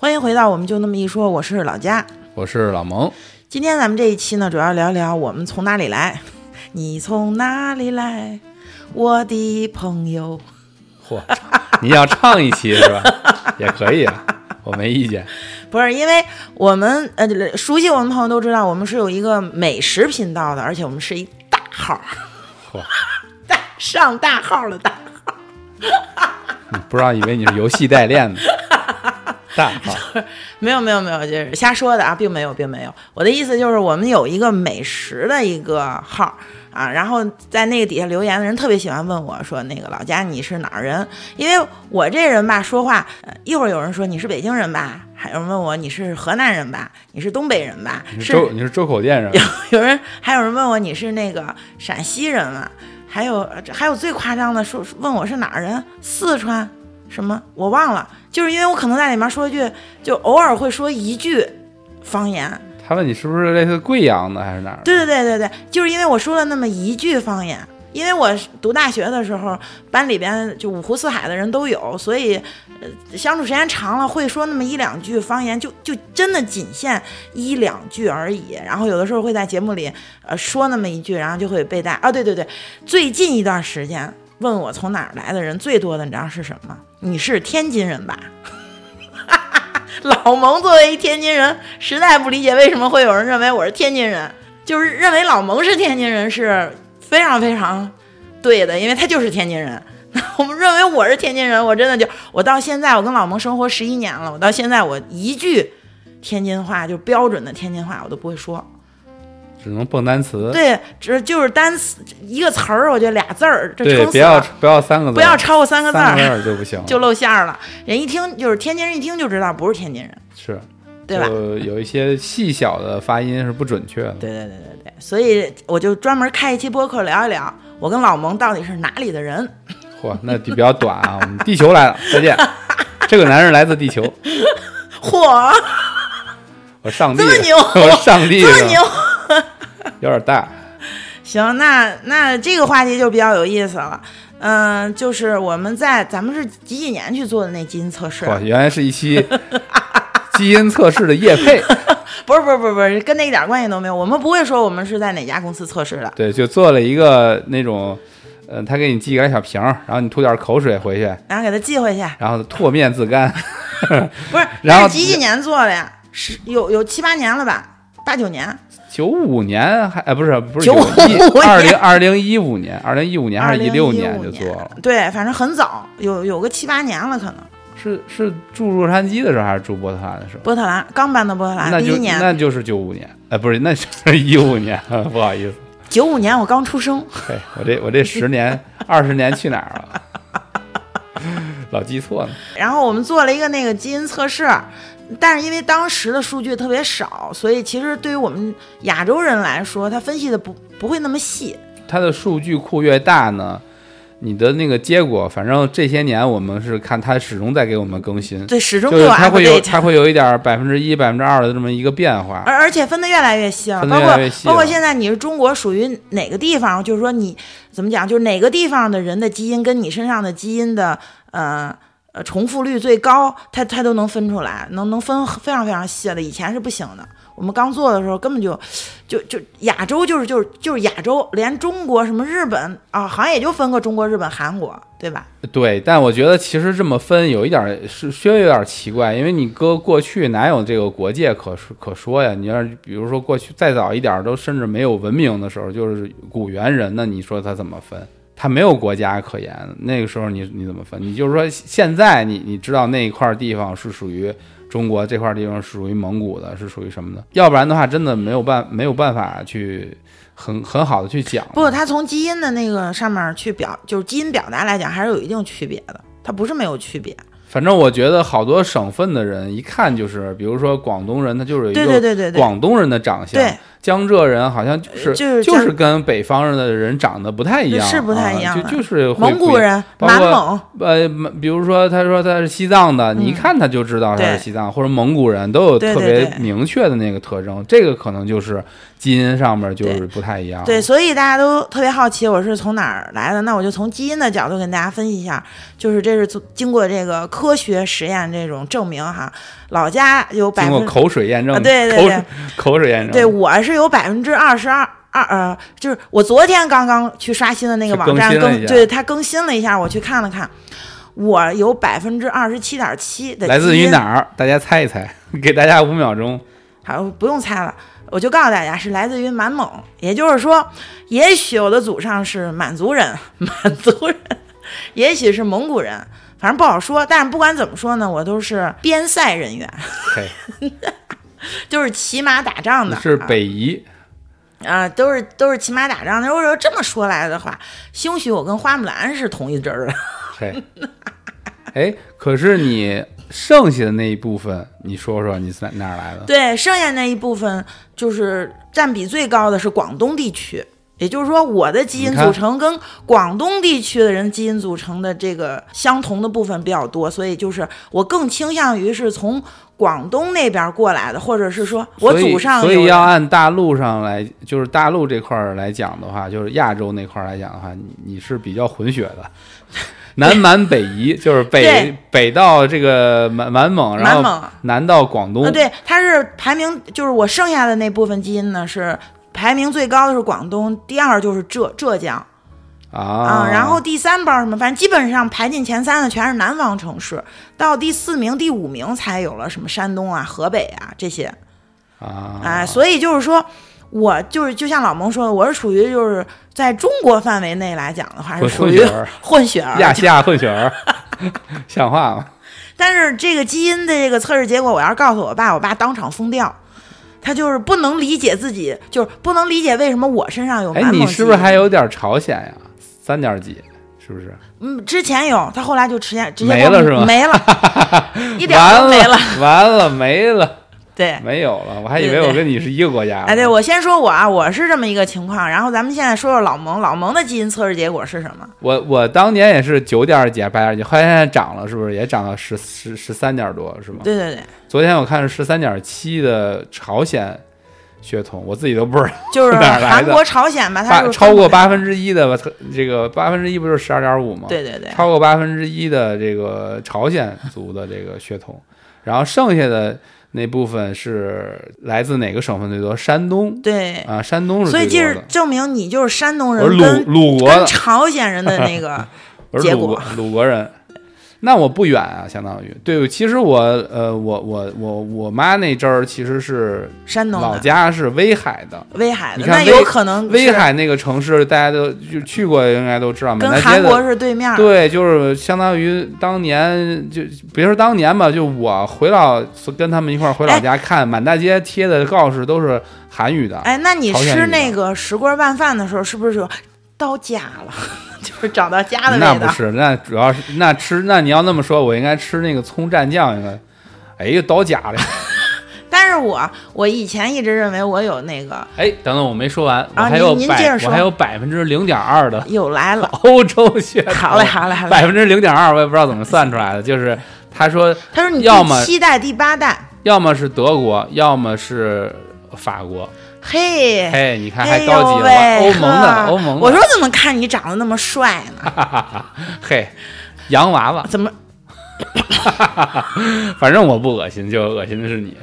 欢迎回到我们就那么一说，我是老佳，我是老蒙。今天咱们这一期呢，主要聊聊我们从哪里来。你从哪里来，我的朋友？嚯，你要唱一期是吧？也可以啊，我没意见。不是，因为我们呃，熟悉我们朋友都知道，我们是有一个美食频道的，而且我们是一大号，嚯，大上大号的大号。不知道以为你是游戏代练的。大号没有没有没有，就是瞎说的啊，并没有并没有。我的意思就是，我们有一个美食的一个号啊，然后在那个底下留言的人特别喜欢问我说：“那个老家你是哪儿人？”因为我这人吧，说话一会儿有人说你是北京人吧，还有人问我你是河南人吧，你是东北人吧？你是周你是周口店人？有 有人还有人问我你是那个陕西人吗？还有还有最夸张的说问我是哪儿人？四川。什么？我忘了，就是因为我可能在里面说一句，就偶尔会说一句方言。他问你是不是类似贵阳的还是哪儿？对对对对对，就是因为我说了那么一句方言。因为我读大学的时候，班里边就五湖四海的人都有，所以呃相处时间长了，会说那么一两句方言，就就真的仅限一两句而已。然后有的时候会在节目里呃说那么一句，然后就会被带。啊，对对对，最近一段时间。问我从哪儿来的人最多的，你知道是什么？你是天津人吧？老蒙作为一天津人，实在不理解为什么会有人认为我是天津人，就是认为老蒙是天津人是非常非常对的，因为他就是天津人。我们认为我是天津人，我真的就我到现在我跟老蒙生活十一年了，我到现在我一句天津话就标准的天津话我都不会说。只能蹦单词，对，只就是单词一个词儿，我觉得俩字儿，这对，不要不要三个字，不要超过三个字儿就不行，就露馅儿了。人一听就是天津人，一听就知道不是天津人，是，对吧？有一些细小的发音是不准确的。对对对对对，所以我就专门开一期播客聊一聊，我跟老蒙到底是哪里的人。嚯，那比较短啊，我们地球来了，再见。这个男人来自地球。嚯，我上帝，这么牛，我上帝，这么牛。有点大，行，那那这个话题就比较有意思了。嗯，就是我们在咱们是几几年去做的那基因测试？哇，原来是一期 基因测试的业配，不是不是不是不是，跟那一点关系都没有。我们不会说我们是在哪家公司测试的。对，就做了一个那种，呃，他给你寄个小瓶，然后你吐点口水回去，然后给他寄回去，然后唾面自干。不是，然后几几年做的呀？十有有七八年了吧？八九年。九五年还哎不是不是九五二零二零一五年二零一五年还是一六年就做了。对反正很早有有个七八年了可能。是是住洛杉矶的时候还是住波特兰的时候？波特兰刚搬到波特兰第一年。那就是九五年。哎不是那就是一五年 不好意思。九五年我刚出生。嘿我这我这十年二十年去哪儿了？老记错了。然后我们做了一个那个基因测试。但是因为当时的数据特别少，所以其实对于我们亚洲人来说，他分析的不不会那么细。它的数据库越大呢，你的那个结果，反正这些年我们是看它始终在给我们更新。对，始终就是它会有它会有一点百分之一、百分之二的这么一个变化。而而且分的越来越细了，包括包括现在你是中国属于哪个地方，就是说你怎么讲，就是哪个地方的人的基因跟你身上的基因的呃。呃，重复率最高，它它都能分出来，能能分非常非常细的，以前是不行的。我们刚做的时候，根本就就就亚洲就是就是就是亚洲，连中国什么日本啊，好像也就分个中国、日本、韩国，对吧？对，但我觉得其实这么分有一点是稍微有点奇怪，因为你搁过去哪有这个国界可说可说呀？你要是比如说过去再早一点，都甚至没有文明的时候，就是古猿人，那你说他怎么分？他没有国家可言，那个时候你你怎么分？你就是说现在你你知道那一块地方是属于中国，这块地方是属于蒙古的，是属于什么的？要不然的话，真的没有办没有办法去很很好的去讲。不，他从基因的那个上面去表，就是基因表达来讲，还是有一定区别的。它不是没有区别。反正我觉得好多省份的人一看就是，比如说广东人，他就是一个对对对对广东人的长相。对，江浙人好像就是就是就是跟北方人的人长得不太一样，是不太一样就就是蒙古人、满蒙，呃，比如说他说他是西藏的，你一嗯看他就知道他是西藏，或者蒙古人都有特别明确的那个特征，这个可能就是基因上面就是不太一样。对，所以大家都特别好奇我是从哪儿来的，那我就从基因的角度跟大家分析一下，就是这是经过这个科学实验这种证明哈，老家有百分经过口水验证，啊对对对 口水验证，对我是有百分之二十二。二呃，就是我昨天刚刚去刷新的那个网站更对它更新了一下，我去看了看，我有百分之二十七点七的来自于哪儿？大家猜一猜，给大家五秒钟。好，不用猜了，我就告诉大家是来自于满蒙，也就是说，也许我的祖上是满族人，满族人，也许是蒙古人，反正不好说。但是不管怎么说呢，我都是边塞人员，嘿，就是骑马打仗的，是北夷，啊、都是都是骑马打仗的。如果说这么说来的话，兴许我跟花木兰是同一支儿的。嘿，哎，可是你剩下的那一部分，你说说你是哪哪儿来的？对，剩下那一部分就是占比最高的是广东地区，也就是说，我的基因组成跟广东地区的人基因组成的这个相同的部分比较多，所以就是我更倾向于是从广东那边过来的，或者是说我祖上所以要按大陆上来，就是大陆这块儿来讲的话，就是亚洲那块儿来讲的话，你你是比较混血的。南蛮北夷就是北对。北到这个满满蒙，然后南到广东，啊，对，它是排名，就是我剩下的那部分基因呢是排名最高的是广东，第二就是浙浙江。啊啊，然后第三包什么，反正基本上排进前三的全是南方城市，到第四名、第五名才有了什么山东啊、河北啊这些，啊，哎，所以就是说，我就是就像老蒙说的，我是属于就是在中国范围内来讲的话，是属于混血儿，混血儿。亚细亚混血儿，像话吗？但是这个基因的这个测试结果，我要是告诉我爸，我爸当场疯掉。他就是不能理解自己，就是不能理解为什么我身上有哎。你是不是还有点朝鲜呀？三点几，是不是？嗯，之前有，他后来就直接直接没了是吗没了，一点都没了。完了，没了，对，没有了。我还以为我跟你是一个国家。哎，对，我先说我啊，我是这么一个情况，然后咱们现在说说老蒙，老蒙的基因测试结果是什么？我我当年也是九点几、八点几，后来现在涨了，是不是也涨到十十十三点多，是吗？对对对，昨天我看是十三点七的朝鲜血统，我自己都不知道，就是韩国、朝鲜吧，它超过八分之一的吧，特这个八分之一不就是十二点五吗？对对对，超过八分之一的这个朝鲜族的这个血统，然后剩下的那部分是来自哪个省份最多？山东对，啊，山东是所以最多的。就是证明你就是山东人跟跟鲁国的，朝鲜人的那个 结果鲁鲁国人。那我不远啊，相当于对。其实我呃，我我我我妈那阵儿其实是老山东老家是威海的，威海的，你看那有威可能威海那个城市大家都就去过，应该都知道。跟韩国的是对面，对，就是相当于当年就别说当年吧，就我回老跟他们一块儿回老哎家看，满大街贴的告示都是韩语的。哎，那你吃那个石锅拌饭的时候，是不是有到家了？就是找到家的味道。那不是，那主要是那吃，那你要那么说，我应该吃那个葱蘸酱，应该。哎呀，到家了！但是我我以前一直认为我有那个 哎，等等，我没说完，我啊还有百，我还有百分之零点二的又来了，欧洲血统。好嘞好嘞好嘞百分之零点二，我也不知道怎么算出来的，就是他说，他说你要么七代第八代，要么是德国，要么是法国。嘿。嘿，你看还高级了欧盟的，欧盟的。我说怎么看你长得那么帅呢？嘿，洋娃娃，怎么 反正我不恶心，就恶心的是你。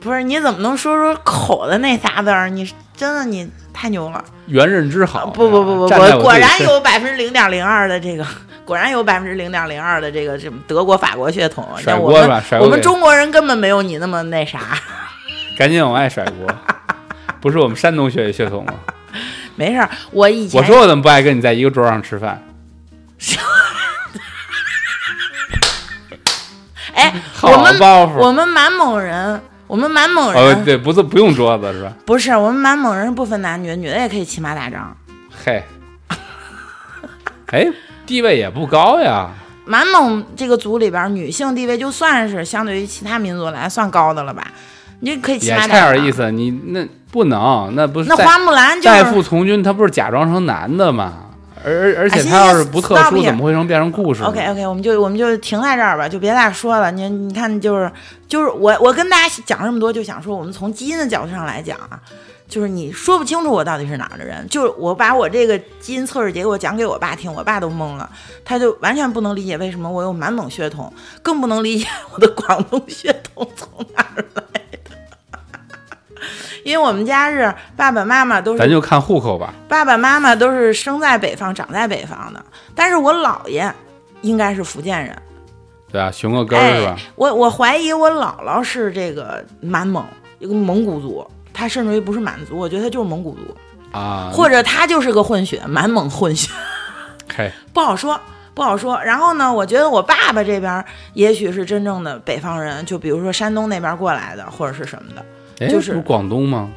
不是？你怎么能说出口的那仨字儿？你真的你太牛了！原认知好，不不不不，我果然有百分之零点零二的这个，果然有百分之零点零二的这个什么德国法国血统。甩锅吧甩锅我们中国人根本没有你那么那啥。赶紧往外甩锅，不是我们山东血血统吗？没事儿，我以前我说我怎么不爱跟你在一个桌上吃饭？哎，好我们我们满蒙人，我们满蒙哦，人、对，不是不用桌子是吧？不是我们满蒙人是不分男女，女的也可以骑马打仗。嘿，哎，地位也不高呀。满蒙这个族里边，女性地位就算是相对于其他民族来算高的了吧，你就可以骑也差马点意。思。你那不能，那不是那花木兰就代是父从军，他不是假装成男的吗？而而而且他要是不特殊怎么会成变成故事呢 OK OK，我们就我们就停在这儿吧，就别再说了。你你看，就是就是我我跟大家讲这么多，就想说，我们从基因的角度上来讲啊，就是你说不清楚我到底是哪儿的人。就是我把我这个基因测试结果讲给我爸听，我爸都懵了，他就完全不能理解为什么我有满蒙血统，更不能理解我的广东血统从哪儿来的。因为我们家是爸爸妈妈都是咱就看户口吧。爸爸妈妈都是生在北方、长在北方的，但是我姥爷应该是福建人。对啊，熊个根儿是吧？我我怀疑我姥姥是这个满蒙，一个蒙古族，她甚至于不是满族，我觉得她就是蒙古族，啊，或者她就是个混血，满蒙混血，嘿，不好说。不好说。然后呢，我觉得我爸爸这边也许是真正的北方人，就比如说山东那边过来的，或者是什么的。哎，就是不广东吗？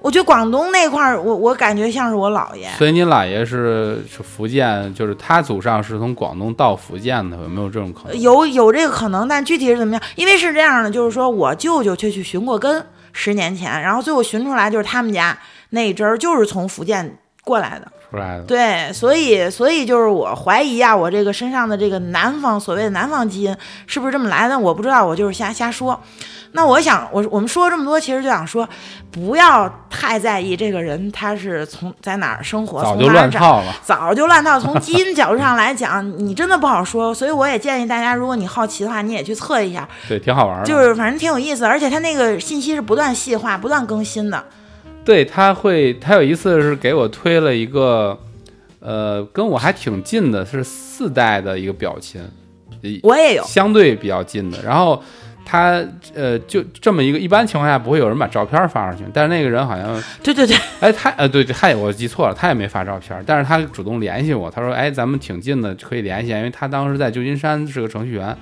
我觉得广东那块儿，我我感觉像是我姥爷。所以你姥爷是是福建，就是他祖上是从广东到福建的，有没有这种可能？有有这个可能，但具体是怎么样？因为是这样的，就是说我舅舅却去寻过根，十年前，然后最后寻出来就是他们家那一支儿就是从福建过来的。出来的，对，所以所以就是我怀疑啊，我这个身上的这个南方所谓的南方基因是不是这么来的？我不知道，我就是瞎瞎说。那我想，我我们说这么多，其实就想说，不要太在意这个人他是从在哪儿生活，早就从哪儿长。乱套了。早就乱套。从基因角度上来讲，你真的不好说。所以我也建议大家，如果你好奇的话，你也去测一下，对，挺好玩的。就是反正挺有意思。而且他那个信息是不断细化、不断更新的。对，他会，他有一次是给我推了一个，呃，跟我还挺近的，是四代的一个表亲，我也有，相对比较近的。然后他呃，就这么一个，一般情况下不会有人把照片发上去，但是那个人好像，对对对，哎，他呃，对对，他也我记错了，他也没发照片，但是他主动联系我，他说，哎，咱们挺近的，可以联系，因为他当时在旧金山是个程序员。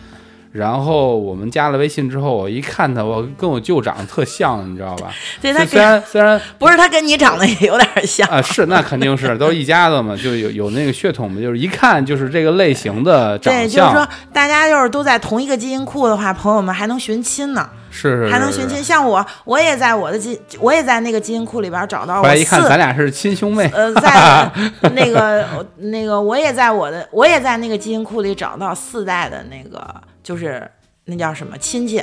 然后我们加了微信之后，我一看他，我跟我舅长得特像，你知道吧？对他虽然虽然不是他跟你长得也有点像。啊，是那肯定是都是一家子嘛，就有有那个血统嘛，就是一看就是这个类型的长相对，就是说大家要是都在同一个基因库的话，朋友们还能寻亲呢，是是还能寻亲。。像我，我也在我的基，我也在那个基因库里边找到我后来一看，咱俩是亲兄妹，呃，在那个那个，我也在我的，我也在那个基因库里找到四代的那个，就是那叫什么亲戚，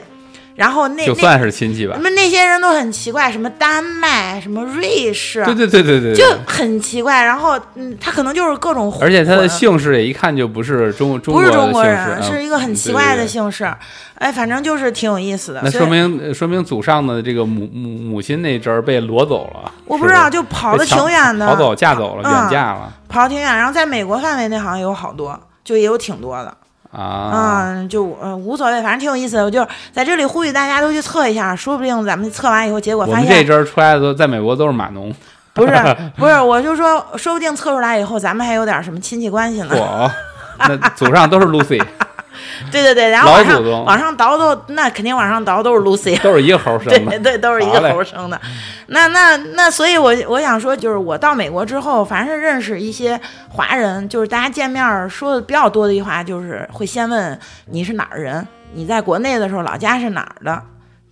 然后那那就算是亲戚吧那。么那些人都很奇怪，什么丹麦，什么瑞士，对对对对对，就很奇怪。然后嗯，他可能就是各种，而且他的姓氏也一看就不是中中不是中国人，嗯是一个很奇怪的对对姓氏。哎，反正就是挺有意思的。那说明说明祖上的这个母母母亲那阵儿被裸走了，我不知道，就跑的挺远的，跑走嫁走了，嗯远嫁了跑的挺远。然后在美国范围内好像有好多，就也有挺多的。啊。嗯，就呃无所谓，反正挺有意思的。我就在这里呼吁大家都去测一下，说不定咱们测完以后，结果发我们这现阵儿出来的都在美国都是码农，不是 不是，我就说，说不定测出来以后，咱们还有点什么亲戚关系呢。我那祖上都是 Lucy，对对对，然后往上往上倒都，那肯定往上倒都是 Lucy。都是一个猴生的。对对，都是一个猴生的。那那那，所以我我想说，就是我到美国之后，凡是认识一些华人，就是大家见面儿说的比较多的一句话，就是会先问你是哪儿人，你在国内的时候老家是哪儿的。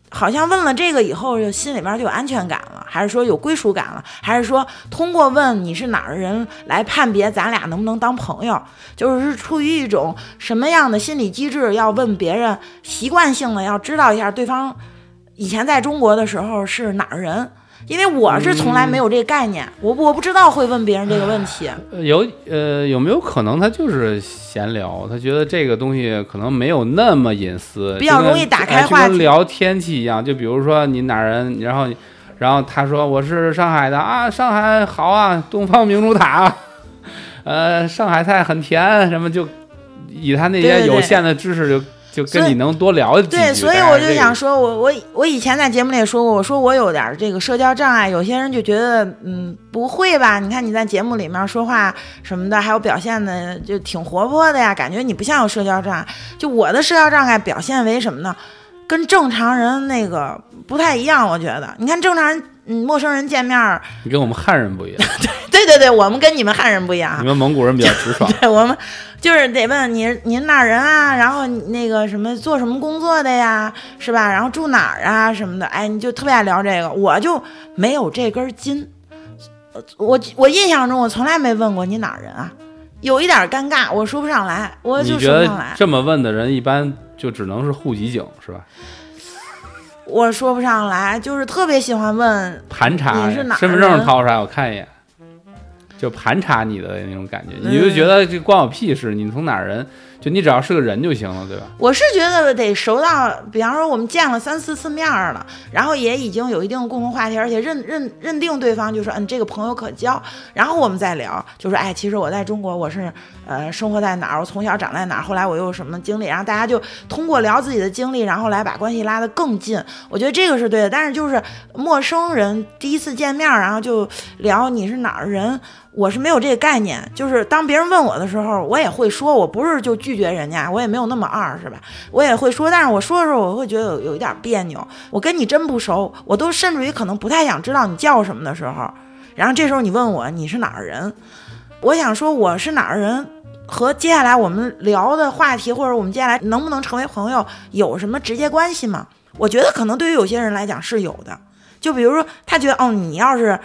好像问了这个以后，就心里边就有安全感了，还是说有归属感了，还是说通过问你是哪儿的人来判别咱俩能不能当朋友，就是出于一种什么样的心理机制，要问别人，习惯性的要知道一下对方以前在中国的时候是哪儿人，因为我是从来没有这个概念，我我不知道会问别人这个问题。呃有呃有没有可能他就是闲聊？他觉得这个东西可能没有那么隐私，比较容易打开话题跟聊天气一样。就比如说你哪人，然后然后他说我是上海的啊，上海好啊，东方明珠塔，呃，上海菜很甜，什么就以他那些有限的知识就。以跟你能多聊对，所以我就想说，我我我以前在节目里也说过，我说我有点儿这个社交障碍，有些人就觉得嗯不会吧？你看你在节目里面说话什么的，还有表现的就挺活泼的呀，感觉你不像有社交障碍。就我的社交障碍表现为什么呢？跟正常人那个不太一样，我觉得。你看正常人，嗯，陌生人见面儿，你跟我们汉人不一样，对对对对，我们跟你们汉人不一样啊你。们蒙古人比较直爽。对我们就是得问你您哪儿人啊，然后你那个什么做什么工作的呀，是吧？然后住哪儿啊什么的，哎，你就特别爱聊这个，我就没有这根筋。呃我我印象中我从来没问过你哪儿人啊，有一点尴尬，我说不上来，我就说不上来，这么问的人，一般就只能是户籍警是吧？我说不上来，就是特别喜欢问盘查你是哪身份证掏出来，我看一眼，就盘查你的那种感觉，嗯你就觉得这关我屁事，你从哪儿人，就你只要是个人就行了，对吧？我是觉得得熟到，比方说我们见了三四次面了，然后也已经有一定的共同话题，而且认认认定对方就说，嗯，这个朋友可交，然后我们再聊，就说，哎，其实我在中国，我是呃生活在哪儿，我从小长在哪儿，后来我又有什么经历，然后大家就通过聊自己的经历，然后来把关系拉得更近，我觉得这个是对的。但是就是陌生人第一次见面，然后就聊你是哪儿人。我是没有这个概念，就是当别人问我的时候，我也会说，我不是就拒绝人家，我也没有那么二，是吧？我也会说，但是我说的时候，我会觉得有有一点别扭。我跟你真不熟，我都甚至于可能不太想知道你叫什么的时候，然后这时候你问我你是哪儿人，我想说我是哪儿人，和接下来我们聊的话题或者我们接下来能不能成为朋友有什么直接关系吗？我觉得可能对于有些人来讲是有的，就比如说他觉得哦，你要是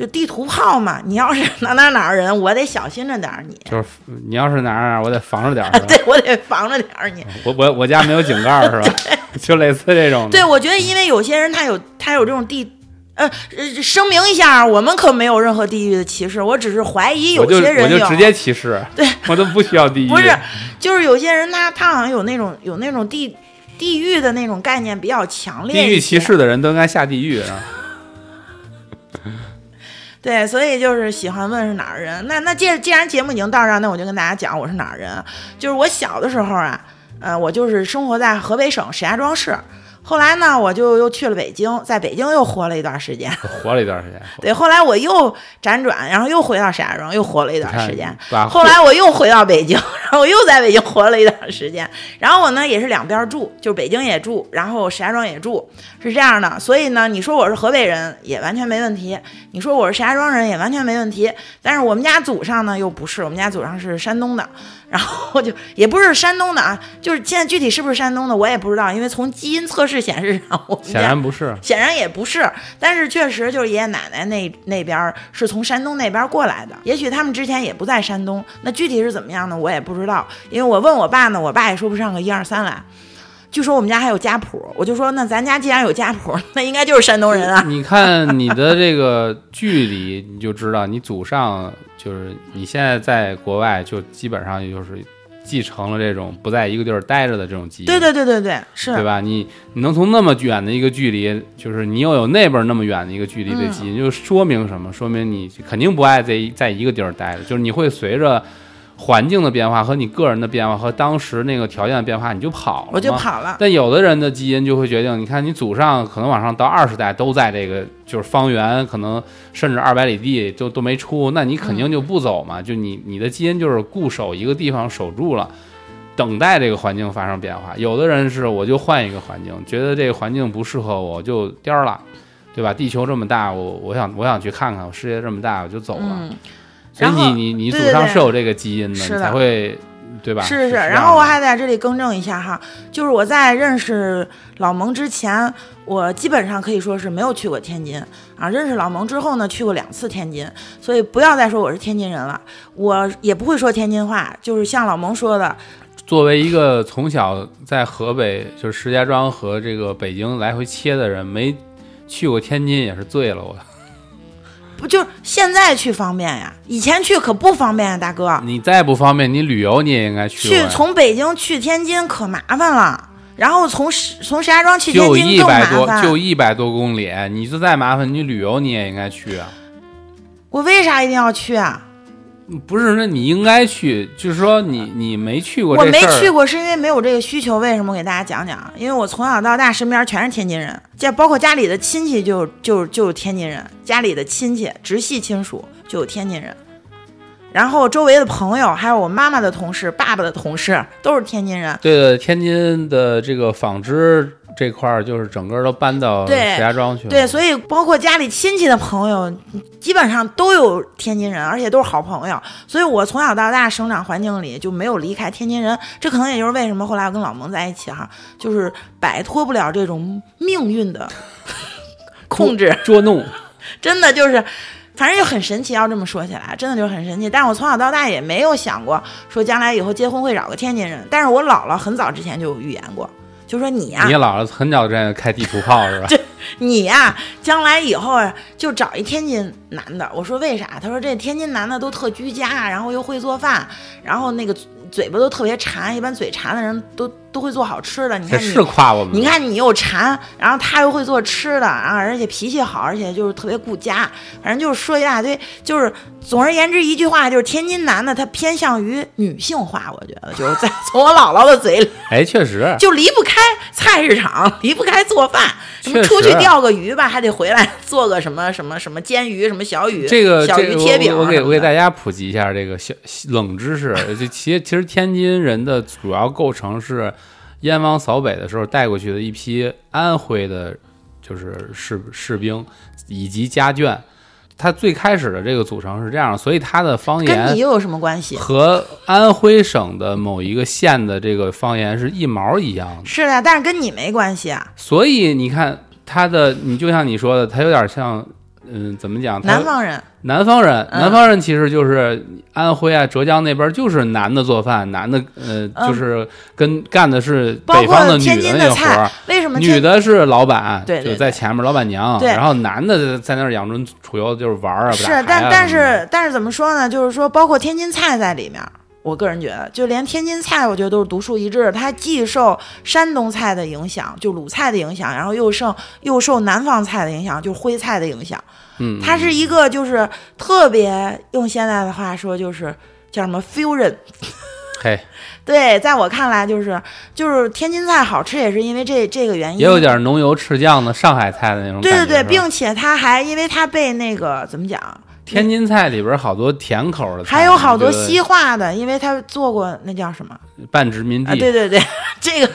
就地图炮嘛，你要是哪哪哪儿人，我得小心着点儿你。就是你要是哪儿哪，我得防着点儿，对我得防着点儿你。我我我家没有井盖儿，是吧？就类似这种。对，我觉得因为有些人他有他有这种地，呃，呃声明一下，我们可没有任何地域的歧视，我只是怀疑有些人有。我就直接歧视，对我都不需要地域。不是，就是有些人他他好像有那种有那种地地域的那种概念比较强烈。地域歧。视的人都应该下地狱啊！对，所以就是喜欢问是哪儿人。那那既既然节目已经到这儿，那我就跟大家讲我是哪儿人。就是我小的时候啊，呃，我就是生活在河北省石家庄市。后来呢，我就又去了北京，在北京又活了一段时间。活了一段时间，对，后来我又辗转，然后又回到石家庄，又活了一段时间。后来我又回到北京，然后我又在北京活了一段时间。然后我呢也是两边住，就是北京也住，然后石家庄也住，是这样的。所以呢，你说我是河北人也完全没问题，你说我是石家庄人也完全没问题。但是我们家祖上呢又不是，我们家祖上是山东的，然后就也不是山东的啊，就是现在具体是不是山东的我也不知道，因为从基因测试显示上，我们显然不是。显然也不是，但是确实就是爷爷奶奶那那边是从山东那边过来的，也许他们之前也不在山东，那具体是怎么样呢？我也不知道，因为我问我爸呢，我爸也说不上个一二三来。据说我们家还有家谱，我就说那咱家既然有家谱，那应该就是山东人啊。你看你的这个距离，你就知道你祖上就是你现在在国外，就基本上就是继承了这种不在一个地儿待着的这种基因，对对对对对，是对吧？你你能从那么远的一个距离，就是你又有那边那么远的一个距离的基因，就说明什么？说明你肯定不爱在在一个地儿待着，就是你会随着环境的变化和你个人的变化和当时那个条件的变化，你就跑了，我就跑了。但有的人的基因就会决定，你看你祖上可能往上到二十代都在这个就是方圆，可能甚至二百里地都都没出，那你肯定就不走嘛。就你你的基因就是固守一个地方守住了，等待这个环境发生变化。有的人是我就换一个环境，觉得这个环境不适合我，我就颠儿了，对吧？地球这么大，我我想我想去看看，世界这么大，我就走了。嗯，所以然后你你你祖上是有这个基因的，你才会对吧？是是是，然后我还在这里更正一下哈，就是我在认识老蒙之前，我基本上可以说是没有去过天津啊。认识老蒙之后呢，去过两次天津，所以不要再说我是天津人了，我也不会说天津话，就是像老蒙说的，作为一个从小在河北，就是石家庄和这个北京来回切的人，没去过天津也是醉了。我，不就是现在去方便呀，以前去可不方便呀，大哥。你再不方便，你旅游你也应该去。去从北京去天津可麻烦了，然后从石从石家庄去天就津更一百多，就一百多公里，你就再麻烦，你旅游你也应该去啊。我为啥一定要去啊？不是，说你应该去，就是说你你没去过我没去过，是因为没有这个需求。为什么？我给大家讲讲。因为我从小到大身边全是天津人，这包括家里的亲戚就就就有天津人，家里的亲戚直系亲属就有天津人，然后周围的朋友，还有我妈妈的同事、爸爸的同事都是天津人。对对，天津的这个纺织这块儿就是整个都搬到石家庄去了。对，所以包括家里亲戚的朋友，基本上都有天津人，而且都是好朋友。所以我从小到大生长环境里就没有离开天津人，这可能也就是为什么后来我跟老蒙在一起哈，就是摆脱不了这种命运的 控制，捉弄，真的就是。反正就很神奇，要这么说起来，真的就是很神奇。但是我从小到大也没有想过说将来以后结婚会找个天津人。但是我姥姥很早之前就有预言过，就说你呀、你姥姥很早之前就开地图炮是吧？这你呀、将来以后啊，就找一天津男的。我说为啥？他说这天津男的都特居家，然后又会做饭，然后那个嘴巴都特别馋，一般嘴馋的人都都会做好吃的。你看你是夸我们吗，你看你又馋，然后他又会做吃的，然后而且脾气好，而且就是特别顾家，反正就是说一大堆，就是总而言之一句话，就是天津男的他偏向于女性化，我觉得就是在从我姥姥的嘴里哎，确实，就离不开菜市场，离不开做饭，什么出去钓个鱼吧，还得回来做个什么什么什么煎鱼，什么小鱼，这个小鱼贴饼我我给我给大家普及一下这个小冷知识。就其实其实天津人的主要构成是燕王扫北的时候带过去的一批安徽的，就是士士兵以及家眷。它最开始的这个组成是这样，所以它的方言跟言你又有什么关系？和安徽省的某一个县的这个方言是一毛一样的。是的，但是跟你没关系啊，所以你看它的，你就像你说的，它有点像，嗯，怎么讲？南方人。南方人，嗯南方人其实就是安徽啊、浙江那边，就是男的做饭，男的呃，嗯就是跟干的是北方的女的那个活儿，，为什么天女的是老板，对对就在前面老板娘，对然后男的在那儿养尊处优，就是玩儿啊，是但但是但是怎么说呢？就是说，包括天津菜在里面，我个人觉得，就连天津菜，我觉得都是独树一帜。它既受山东菜的影响，就鲁菜的影响，然后又受又受南方菜的影响，就是徽菜的影响。嗯，它是一个就是特别用现在的话说，就是叫什么 fusion。嘿，对，在我看来，就是就是天津菜好吃，也是因为这这个原因，也有点浓油赤酱的上海菜的那种对对对，并且它还因为它被那个怎么讲，天津菜里边好多甜口的，还有好多西化的，因为他做过那叫什么半殖民地，啊？对对对，这个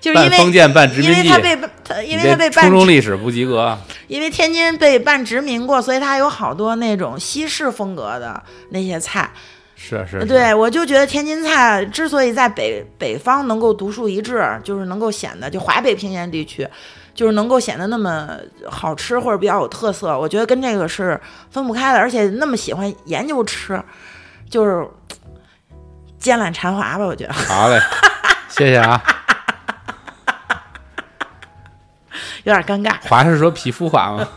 就是因为半封建半殖民地因为他，被他因为他被半殖中历史不及格，因为天津被半殖民过，所以他有好多那种西式风格的那些菜。是是，是对，我就觉得天津菜之所以在北北方能够独树一帜，就是能够显得就华北平原地区。就是能够显得那么好吃或者比较有特色，我觉得跟这个是分不开的，而且那么喜欢研究吃，就是奸懒馋滑吧，我觉得。好嘞，谢谢啊。有点尴尬。滑是说皮肤滑吗？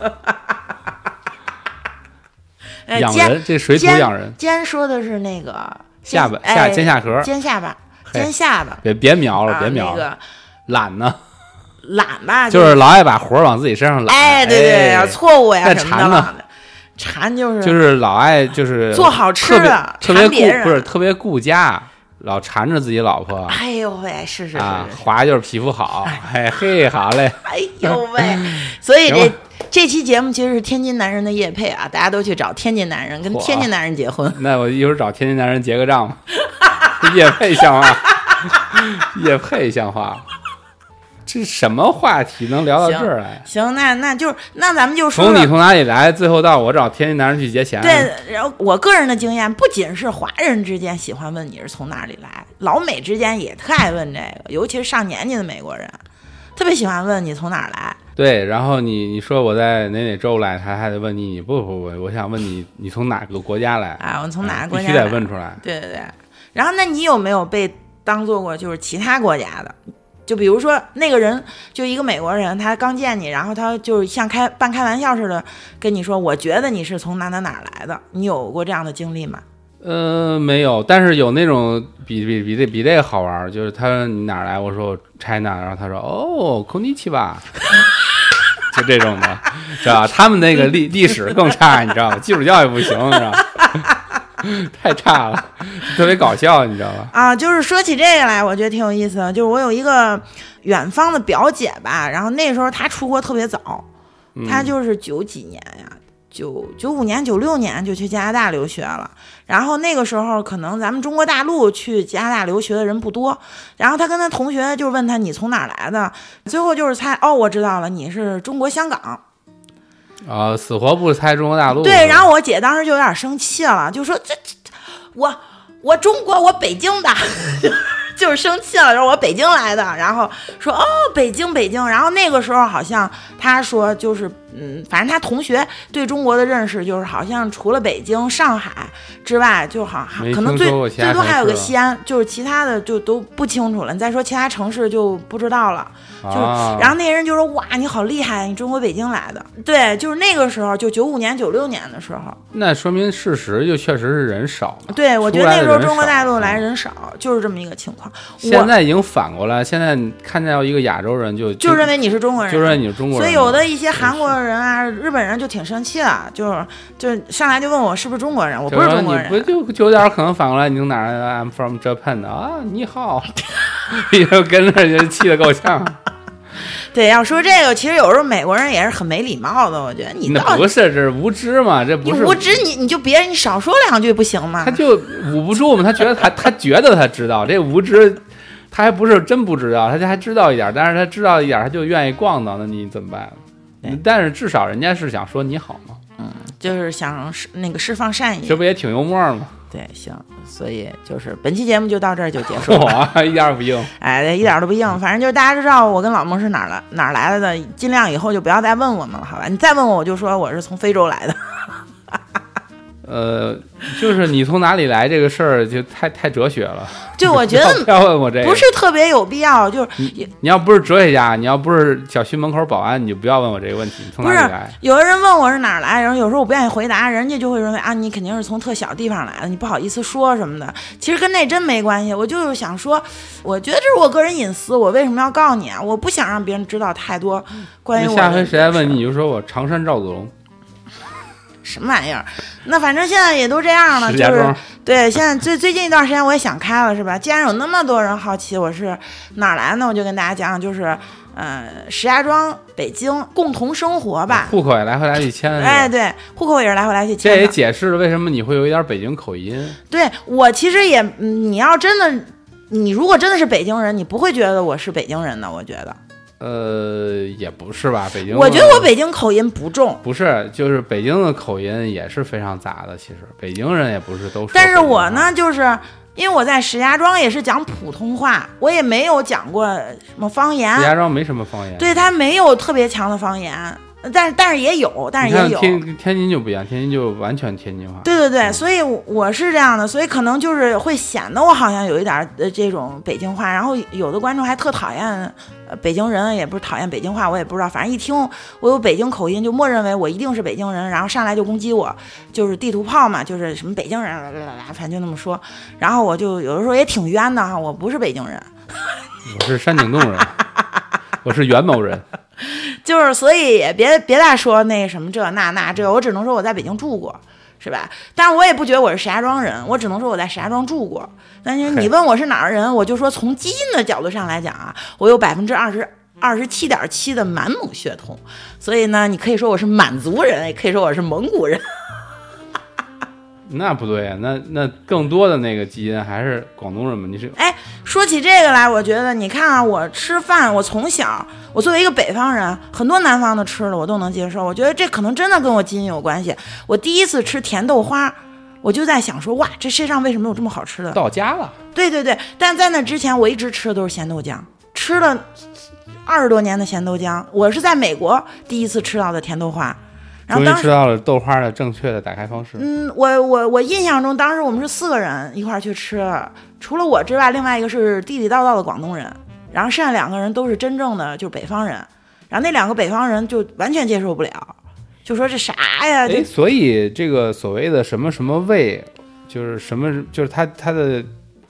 养人，这水土养人，尖说的是那个下巴哎下尖下颌，尖下巴，嘿尖下巴。别别瞄了，啊别瞄了，懒呢，懒吧，就是老爱把活儿往自己身上揽。哎，对对，哎错误呀那什么的馋呢馋就是就是老爱就是 做好吃的特别顾不是特别顾家，老缠着自己老婆哎呦喂，是是是啊是，是，滑就是皮肤好，哎嘿，好嘞，哎呦喂，所以这这期节目其实是天津男人的夜配啊，大家都去找天津男人，跟天津男人结婚。那我一会儿找天津男人结个账吧，夜配像话，夜配像话，这什么话题能聊到这儿来？行，那那就那咱们就说说从你从哪里来，最后到我找天津男人去结钱。对，然后我个人的经验，不仅是华人之间喜欢问你是从哪里来，老美之间也特爱问这个，尤其是上年纪的美国人，特别喜欢问你从哪儿来。对，然后你你说我在哪哪州来，他还得问你，你不不不，我想问你，你从哪个国家来？啊，我从哪个嗯必须得？问出来。对对对。然后，那你有没有被当做过就是其他国家的？就比如说那个人，就一个美国人，他刚见你，然后他就像开半开玩笑似的跟你说：“我觉得你是从哪哪哪来的。”你有过这样的经历吗？呃，没有，但是有那种比比比这比这个好玩，就是他你哪来，我说我 China，然后他说哦，空尼奇吧，就这种的，知道吧？他们那个历历史更差，你知道吗？基础教育不行，你知道吗？太差了，特别搞笑，你知道吧？啊，就是说起这个来，我觉得挺有意思的。就是我有一个远方的表姐吧，然后那时候她出国特别早，嗯她就是九几年呀，九九五年、九六年就去加拿大留学了。然后那个时候可能咱们中国大陆去加拿大留学的人不多。然后她跟她同学就问她你从哪儿来的，最后就是猜哦，我知道了，你是中国香港。啊，死活不猜中国大陆。对，然后我姐当时就有点生气了，就说这这我我中国我北京的。就是生气了，说我北京来的，然后说哦，北京北京，然后那个时候好像他说就是嗯，反正他同学对中国的认识就是好像除了北京、上海之外，就好可能最最多还有个西安，就是其他的就都不清楚了。你再说其他城市就不知道了。就然后那人就说哇，你好厉害，你中国北京来的。对，就是那个时候，就九五年、九六年的时候。那说明事实就确实是人少。对，我觉得那时候中国大陆来人少，就是这么一个情况。现在已经反过来，现在看见一个亚洲人就就认为你是中国人，就认为你是中国人。所以有的一些韩国人啊、日本人就挺生气的，就是就上来就问我是不是中国人，我不是中国人。不就就有点可能反过来，你从哪儿的？I'm from Japan 的啊，你好，你就跟着就气得够呛。对，要说这个，其实有时候美国人也是很没礼貌的。我觉得你那不是这是无知嘛？这不是无知，你你就别你少说两句不行吗？他就捂不住嘛，他觉得他他觉得他知道这无知。他还不是真不知道，他就还知道一点，但是他知道一点，他就愿意逛荡，那你怎么办？但是至少人家是想说你好嘛，嗯，就是想释那个释放善意，这不也挺幽默吗？对，行，所以就是本期节目就到这儿就结束了，一点不硬，哎，一点都不硬，反正就是大家知道我跟老孟是哪儿来哪儿来的，尽量以后就不要再问我们了，好吧？你再问我，我就说我是从非洲来的。呃，就是你从哪里来这个事儿就太太哲学了。就我觉得 不要问我这个，不是特别有必要。就是你你要不是哲学家，你要不是小区门口保安，你就不要问我这个问题。你从哪里来？有的人问我是哪儿来，然后有时候我不愿意回答，人家就会认为啊，你肯定是从特小地方来的，你不好意思说什么的。其实跟那真没关系。我就是想说，我觉得这是我个人隐私，我为什么要告诉你啊？我不想让别人知道太多关于我。下回谁来问你，你就说我常山赵子龙。什么玩意儿？那反正现在也都这样了，就是对。现在最最近一段时间我也想开了，是吧？既然有那么多人好奇我是哪儿来的，我就跟大家讲，就是呃，石家庄、北京共同生活吧。户口也来回来去迁。哎，对，户口也是来回来去迁。这也解释了为什么你会有一点北京口音。对我其实也，你要真的，你如果真的是北京人，你不会觉得我是北京人的，我觉得。呃，也不是吧，北京。我觉得我北京口音不重。不是，就是北京的口音也是非常杂的。其实北京人也不是都。但是我呢，就是因为我在石家庄也是讲普通话，我也没有讲过什么方言。石家庄没什么方言。对他没有特别强的方言。但是但是也有，但是也有。天天津就不一样，天津就完全天津话。对对对，所以我是这样的，所以可能就是会显得我好像有一点呃这种北京话，然后有的观众还特讨厌北京人，也不是讨厌北京话，我也不知道，反正一听我有北京口音，就默认为我一定是北京人，然后上来就攻击我，就是地图炮嘛，就是什么北京人啦啦啦，反正就那么说，然后我就有的时候也挺冤的哈，我不是北京人，我是山顶洞人，我是元谋人。就是，所以也别别再说那什么这那那这，我只能说我在北京住过，是吧？但是我也不觉得我是石家庄人，我只能说我在石家庄住过。但是你问我是哪儿人，我就说从基因的角度上来讲啊，我有百分之二十二十七点七的满蒙血统，所以呢，你可以说我是满族人，也可以说我是蒙古人。那不对呀，那那更多的那个基因还是广东人嘛？你是哎，说起这个来，我觉得你看啊，我吃饭，我从小，我作为一个北方人，很多南方的吃的我都能接受。我觉得这可能真的跟我基因有关系。我第一次吃甜豆花，我就在想说，哇，这世界上为什么有这么好吃的？到家了。对对对，但在那之前，我一直吃的都是咸豆浆，吃了二十多年的咸豆浆。我是在美国第一次吃到的甜豆花。终于知道了豆花的正确的打开方式。嗯，我我我印象中，当时我们是四个人一块儿去吃，除了我之外，另外一个是地地道道的广东人，然后剩下两个人都是真正的就是北方人，然后那两个北方人就完全接受不了，就说这啥呀？哎，所以这个所谓的什么什么味，就是什么，就是他他的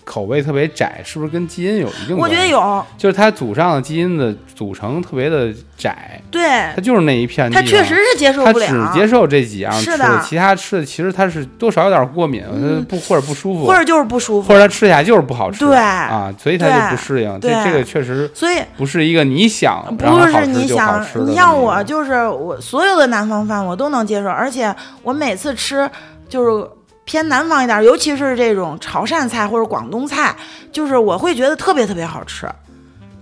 口味特别窄，是不是跟基因有一定我关系？觉得有，就是它祖上的基因的组成特别的窄，对。它就是那一片地方，他确实是接受不了，只接受这几样吃是的。其他吃的其实它是多少有点过敏，他不或者不舒服，或者就是不舒服。或，者它吃起来就是不好吃，对。啊，所以它就不适应。这对。这个确实所以不是一个你想让不是它好吃你想就好吃，的你像我就是我所有的南方饭我都能接受，而且我每次吃就是偏南方一点，尤其是这种潮汕菜或者广东菜，就是我会觉得特别特别好吃。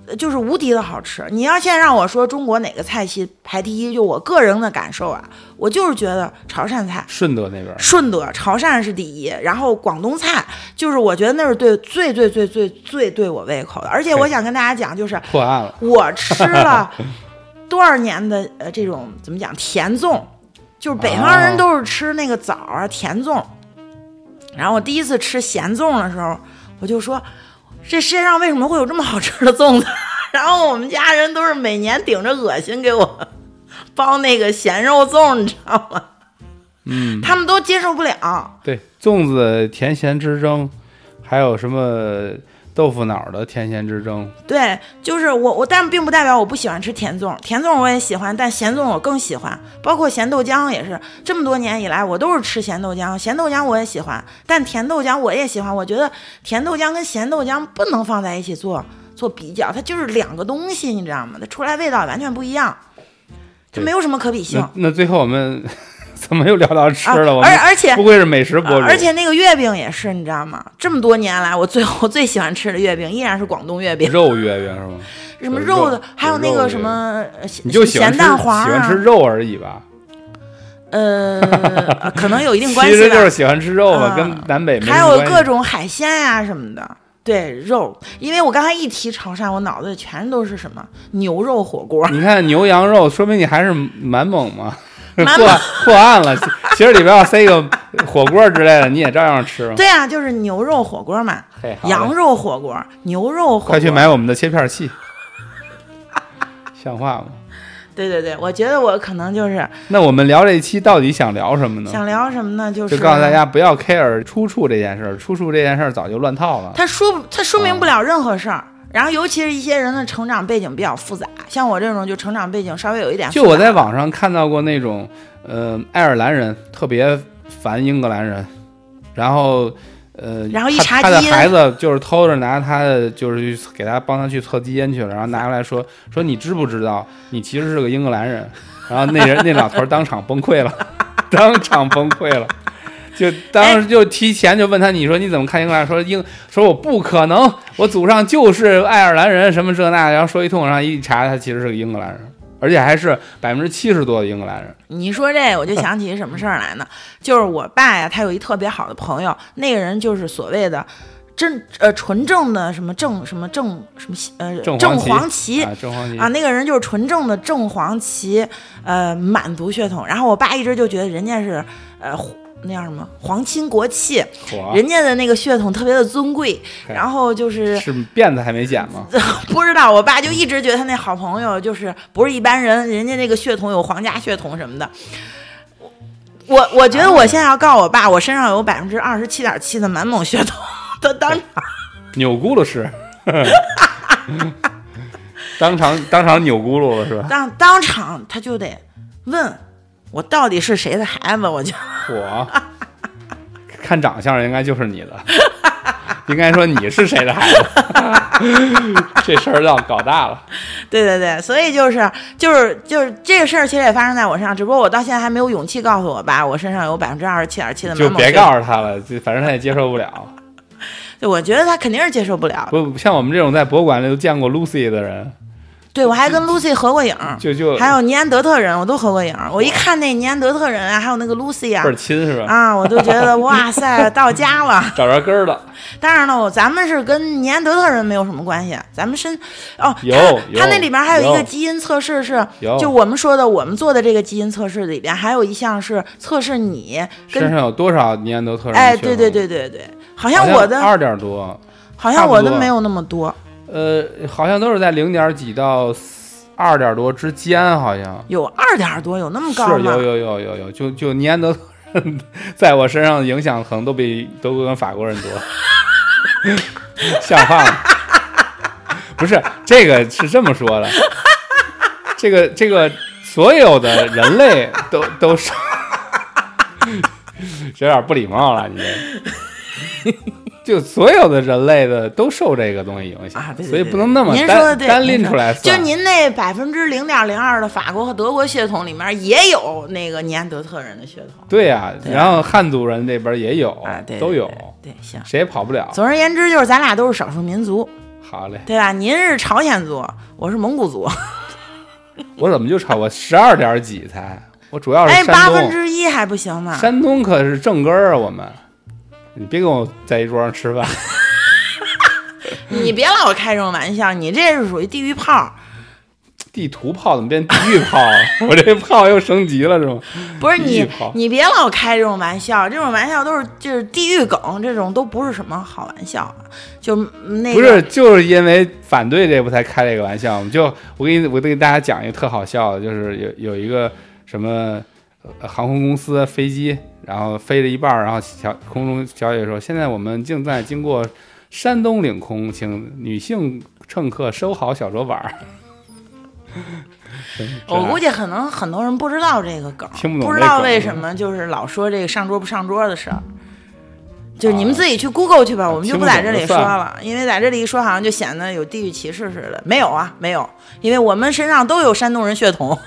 呃就是无敌的好吃。你要现在让我说中国哪个菜系排第一，就我个人的感受啊，我就是觉得潮汕菜、顺德那边顺德、潮汕是第一，然后广东菜就是我觉得那是对最最最最最对我胃口的。而且我想跟大家讲，就是 破案了，我吃了多少年的呃这种怎么讲甜粽，就是北方人哦都是吃那个枣啊甜粽，然后我第一次吃咸粽的时候，我就说这世界上为什么会有这么好吃的粽子？然后我们家人都是每年顶着恶心给我包那个咸肉粽，你知道吗？嗯，他们都接受不了。对，粽子甜咸之争，还有什么豆腐脑的甜咸之争，对，就是我我，但并不代表我不喜欢吃甜粽，甜粽我也喜欢，但咸粽我更喜欢，包括咸豆浆也是。这么多年以来，我都是吃咸豆浆，咸豆浆我也喜欢，但甜豆浆我也喜欢。我觉得甜豆浆跟咸豆浆不能放在一起做做比较，它就是两个东西，你知道吗？它出来味道完全不一样，它没有什么可比性。那那最后我们怎么又聊到吃了？我啊、而而且不愧是美食博主，而且那个月饼也是，你知道吗？这么多年来，我最后最喜欢吃的月饼依然是广东月饼，肉月饼是吗？什么肉的，还有那个什么咸蛋黄啊喜欢吃，肉而已吧？呃，可能有一定 关系吧其实就是。喜欢吃肉吧，啊跟南北没还有各种海鲜呀、什么的。对肉，因为我刚才一提潮汕，我脑子里全都是什么牛肉火锅。你看牛羊肉，说明你还是蛮猛嘛。蛮破破案了，其其实里边要塞个火锅之类的，你也照样吃。对啊，就是牛肉火锅嘛，嘿羊肉火锅、牛肉火锅。快去买我们的切片器，像话吗？对对对，我觉得我可能就是那我们聊这一期到底想聊什么呢？想聊什么呢？就就是告诉大家不要 care 出处这件事儿，出处这件事儿早就乱套了。他说他说明不了任何事儿。然后，尤其是一些人的成长背景比较复杂，像我这种就成长背景稍微有一点。就我在网上看到过那种，呃，爱尔兰人特别烦英格兰人，然后，呃，然后一他他的查孩子就是偷着拿他的，就是去给他帮他去测基因去了，然后拿过来说说你知不知道你其实是个英格兰人，然后那人那老头当场崩溃了，当场崩溃了。就当时就提前就问他，你说你怎么看英格兰？说英说我不可能，我祖上就是爱尔兰人，什么这那，然后说一通，然后一查他其实是个英格兰人，而且还是百分之七十多的英格兰人。你说这，我就想起什么事儿来呢？就是我爸呀，他有一特别好的朋友，那个人就是所谓的真呃纯正的什么正什么正什么呃正正黄黄旗啊，正黄旗啊，那个人就是纯正的正黄旗，呃，满族血统。然后我爸一直就觉得人家是呃那叫什么皇亲国戚，人家的那个血统特别的尊贵。然后就是是辫子还没剪吗？不知道，我爸就一直觉得他那好朋友就是不是一般人，人家那个血统有皇家血统什么的。我我觉得我现在要告诉我爸，我身上有百分之二十七点七的满蒙血统，他当场 扭咕噜是，当场当场扭咕噜了是吧？当当场他就得问我到底是谁的孩子，我就我，看长相应该就是你的，应该说你是谁的孩子，这事儿要搞大了。对对对，所以就是就是就是这个事儿其实也发生在我身上，只不过我到现在还没有勇气告诉我爸，我身上有百分之二十七点七的就别。告诉他了，就反正他也接受不了。对，我觉得他肯定是接受不了。不像我们这种在博物馆里都见过 Lucy 的人，对我还跟 Lucy 合过影，就就还有尼安德特人，我都合过影。我一看那尼安德特人啊，还有那个 Lucy 啊倍儿，亲是吧？啊，我都觉得哇塞，到家了。找着根儿了，当然了，我咱们是跟尼安德特人没有什么关系，咱们身哦，有他那里边还有一个基因测试是，就我们说的，我们做的这个基因测试里边还有一项是测试你，身上有多少尼安德特人？哎，对对，对对对，好好像我的二点多，好像我的没有那么多，呃，好像都是在零点几到二点多之间，好像有二点多，有那么高吗？是有有有有有，就就尼安德特人在我身上的影响可能都比 都跟法国人多。像话吗？不是，这个是这么说的，这个这个所有的人类都都是，有点不礼貌了，你这。就所有的人类的都受这个东西影响啊，对对所以不能那么您说的对，单单拎出来算。就您那百分之零点零二的法国和德国血统里面也有那个尼安德特人的血统，对呀、对啊然后汉族人这边也有，啊，对，都有，对，行。谁也跑不了。总而言之，就是咱俩都是少数民族，好嘞，对吧？您是朝鲜族，我是蒙古族，我怎么就超过十二点几才？我主要是哎，山八分，之一还不行吗。山东可是正根儿啊，我们。你别跟我在一桌上吃饭，你别老开这种玩笑，你这是属于地狱炮，地图炮怎么变地狱炮了？我这炮又升级了是吗？不是你你别老开这种玩笑，这种玩笑都是就是地狱梗，这种都不是什么好玩笑，就那个不是，就是因为反对这不才开这个玩笑吗？就我给你，我得给大家讲一个特好笑的，就是有有一个什么呃航空公司飞机，然后飞了一半儿，然后小空中小姐说：“现在我们正在经过山东领空，请女性乘客收好小桌板儿。我估计可能很多人不知道这个梗，听不懂知道为什么就是老说这个上桌不上桌的事儿。就你们自己去 Google 去吧，我们就不在这里说了，因为在这里一说好像就显得有地域歧视似的。没有啊，没有，因为我们身上都有山东人血统，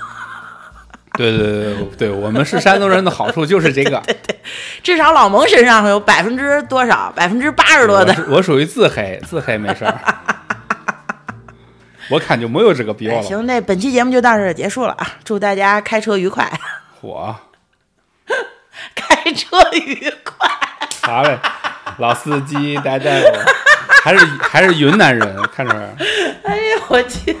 对对对对，我们是山东人的好处就是这个，对对至少老蒙身上有百分之多少，百分之八十多的。我属于自黑，自黑没事儿。我看就没有这个必要了。行，那本期节目就到这结束了啊！祝大家开车愉快，我。开车愉快。好嘞，老司机带带我，还是还是云南人，看着。哎呀，我去。